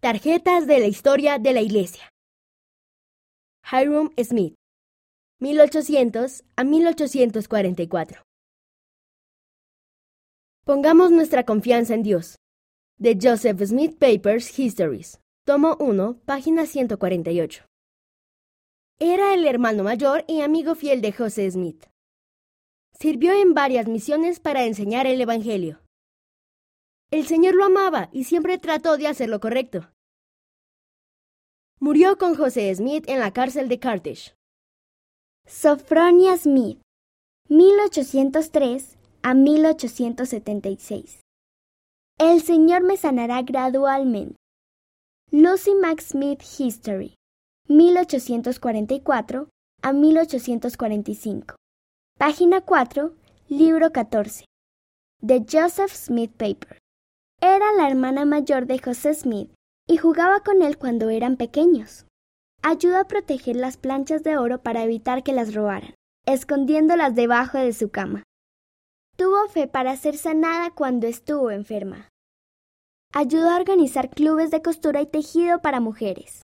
Tarjetas de la historia de la Iglesia. Hiram Smith, 1800 a 1844. Pongamos nuestra confianza en Dios. De Joseph Smith Papers Histories, tomo 1, página 148. Era el hermano mayor y amigo fiel de José Smith. Sirvió en varias misiones para enseñar el Evangelio. El Señor lo amaba y siempre trató de hacer lo correcto. Murió con José Smith en la cárcel de Carthage. Sophronia Smith, 1803 a 1876. El Señor me sanará gradualmente. Lucy Max Smith History, 1844 a 1845. Página 4, libro 14. De Joseph Smith Paper. Era la hermana mayor de José Smith y jugaba con él cuando eran pequeños. Ayudó a proteger las planchas de oro para evitar que las robaran, escondiéndolas debajo de su cama. Tuvo fe para ser sanada cuando estuvo enferma. Ayudó a organizar clubes de costura y tejido para mujeres.